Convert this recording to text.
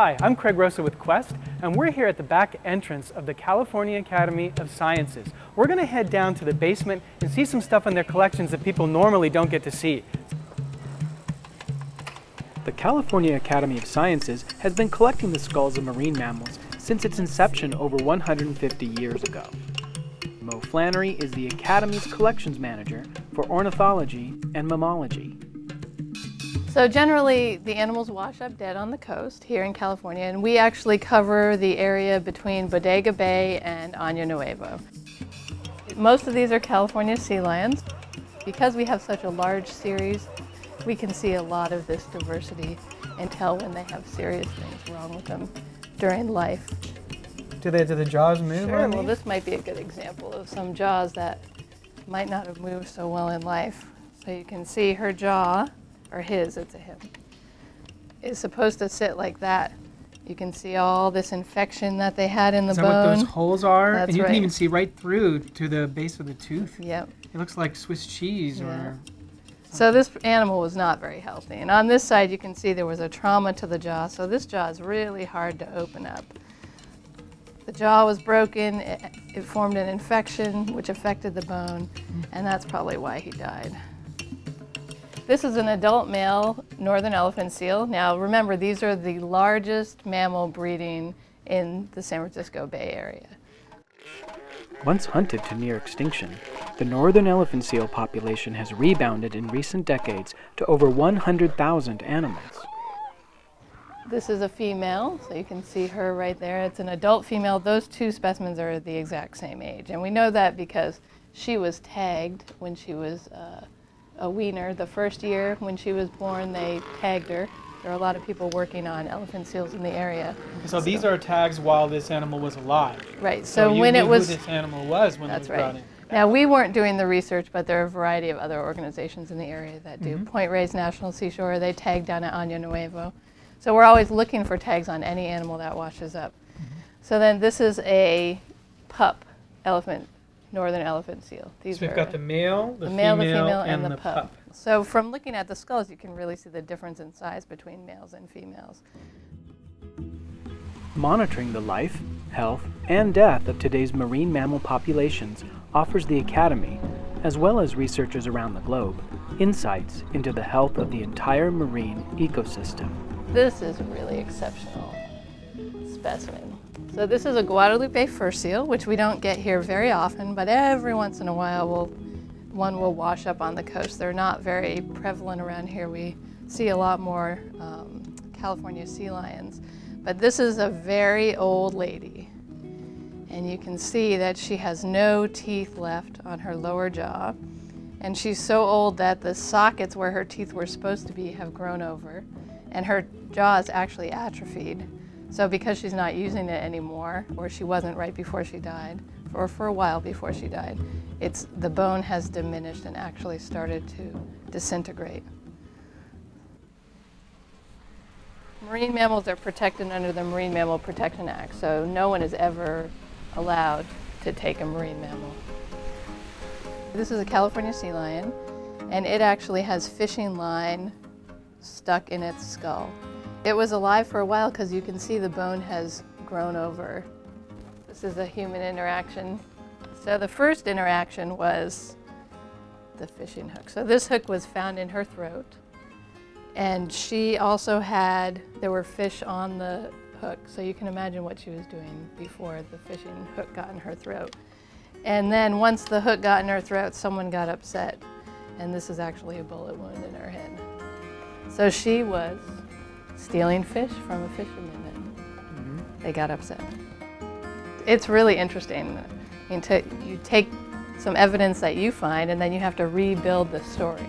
Hi, I'm Craig Rosa with Quest, and we're here at the back entrance of the California Academy of Sciences. We're going to head down to the basement and see some stuff in their collections that people normally don't get to see. The California Academy of Sciences has been collecting the skulls of marine mammals since its inception over 150 years ago. Mo Flannery is the Academy's collections manager for ornithology and mammalogy. So generally, the animals wash up dead on the coast here in California, and we actually cover the area between Bodega Bay and Año Nuevo. Most of these are California sea lions. Because we have such a large series, we can see a lot of this diversity and tell when they have serious things wrong with them during life. Do, they, do the jaws move? Sure, well this might be a good example of some jaws that might not have moved so well in life. So you can see her jaw or his, it's a him, is supposed to sit like that. You can see all this infection that they had in the Is that bone. what those holes are? That's and you right. can even see right through to the base of the tooth. Yep. It looks like Swiss cheese Yeah. or So this animal was not very healthy. And on this side, you can see there was a trauma to the jaw. So this jaw is really hard to open up. The jaw was broken. It, it formed an infection, which affected the bone, mm. and that's probably why he died. This is an adult male northern elephant seal. Now remember, these are the largest mammal breeding in the San Francisco Bay Area. Once hunted to near extinction, the northern elephant seal population has rebounded in recent decades to over 100,000 animals. This is a female, so you can see her right there. It's an adult female. Those two specimens are the exact same age. And we know that because she was tagged when she was uh, a weaner. The first year when she was born, they tagged her. There are a lot of people working on elephant seals in the area. So these are tags while this animal was alive. Right, so, you when it was. who this animal was when That's it was brought right. in. Now, we weren't doing the research, but there are a variety of other organizations in the area that Mm-hmm. do. Point Reyes National Seashore, they tag down at Año Nuevo. So we're always looking for tags on any animal that washes up. Mm-hmm. So then this is a pup elephant, northern elephant seal. These So we've are got the male, the, the male, female, the female, and, and, the, pup. So from looking at the skulls, you can really see the difference in size between males and females. Monitoring the life, health, and death of today's marine mammal populations offers the Academy, as well as researchers around the globe, insights into the health of the entire marine ecosystem. This is a really exceptional specimen. So this is a Guadalupe fur seal, which we don't get here very often, but every once in a while will one will wash up on the coast. They're not very prevalent around here. We see a lot more um, California sea lions. But this is a very old lady. And you can see that she has no teeth left on her lower jaw. And she's so old that the sockets where her teeth were supposed to be have grown over. And her jaw is actually atrophied. So because she's not using it anymore, or she wasn't right before she died, or for a while before she died, it's the bone has diminished and actually started to disintegrate. Marine mammals are protected under the Marine Mammal Protection Act, so no one is ever allowed to take a marine mammal. This is a California sea lion, and it actually has fishing line stuck in its skull. It was alive for a while because you can see the bone has grown over. This is a human interaction. So the first interaction was the fishing hook. So this hook was found in her throat. And she also had, there were fish on the hook, so you can imagine what she was doing before the fishing hook got in her throat. And then once the hook got in her throat, someone got upset, and this is actually a bullet wound in her head. So she was stealing fish from a fisherman, and mm-hmm. they got upset. It's really interesting. I mean, to, you take some evidence that you find, and then you have to rebuild the story.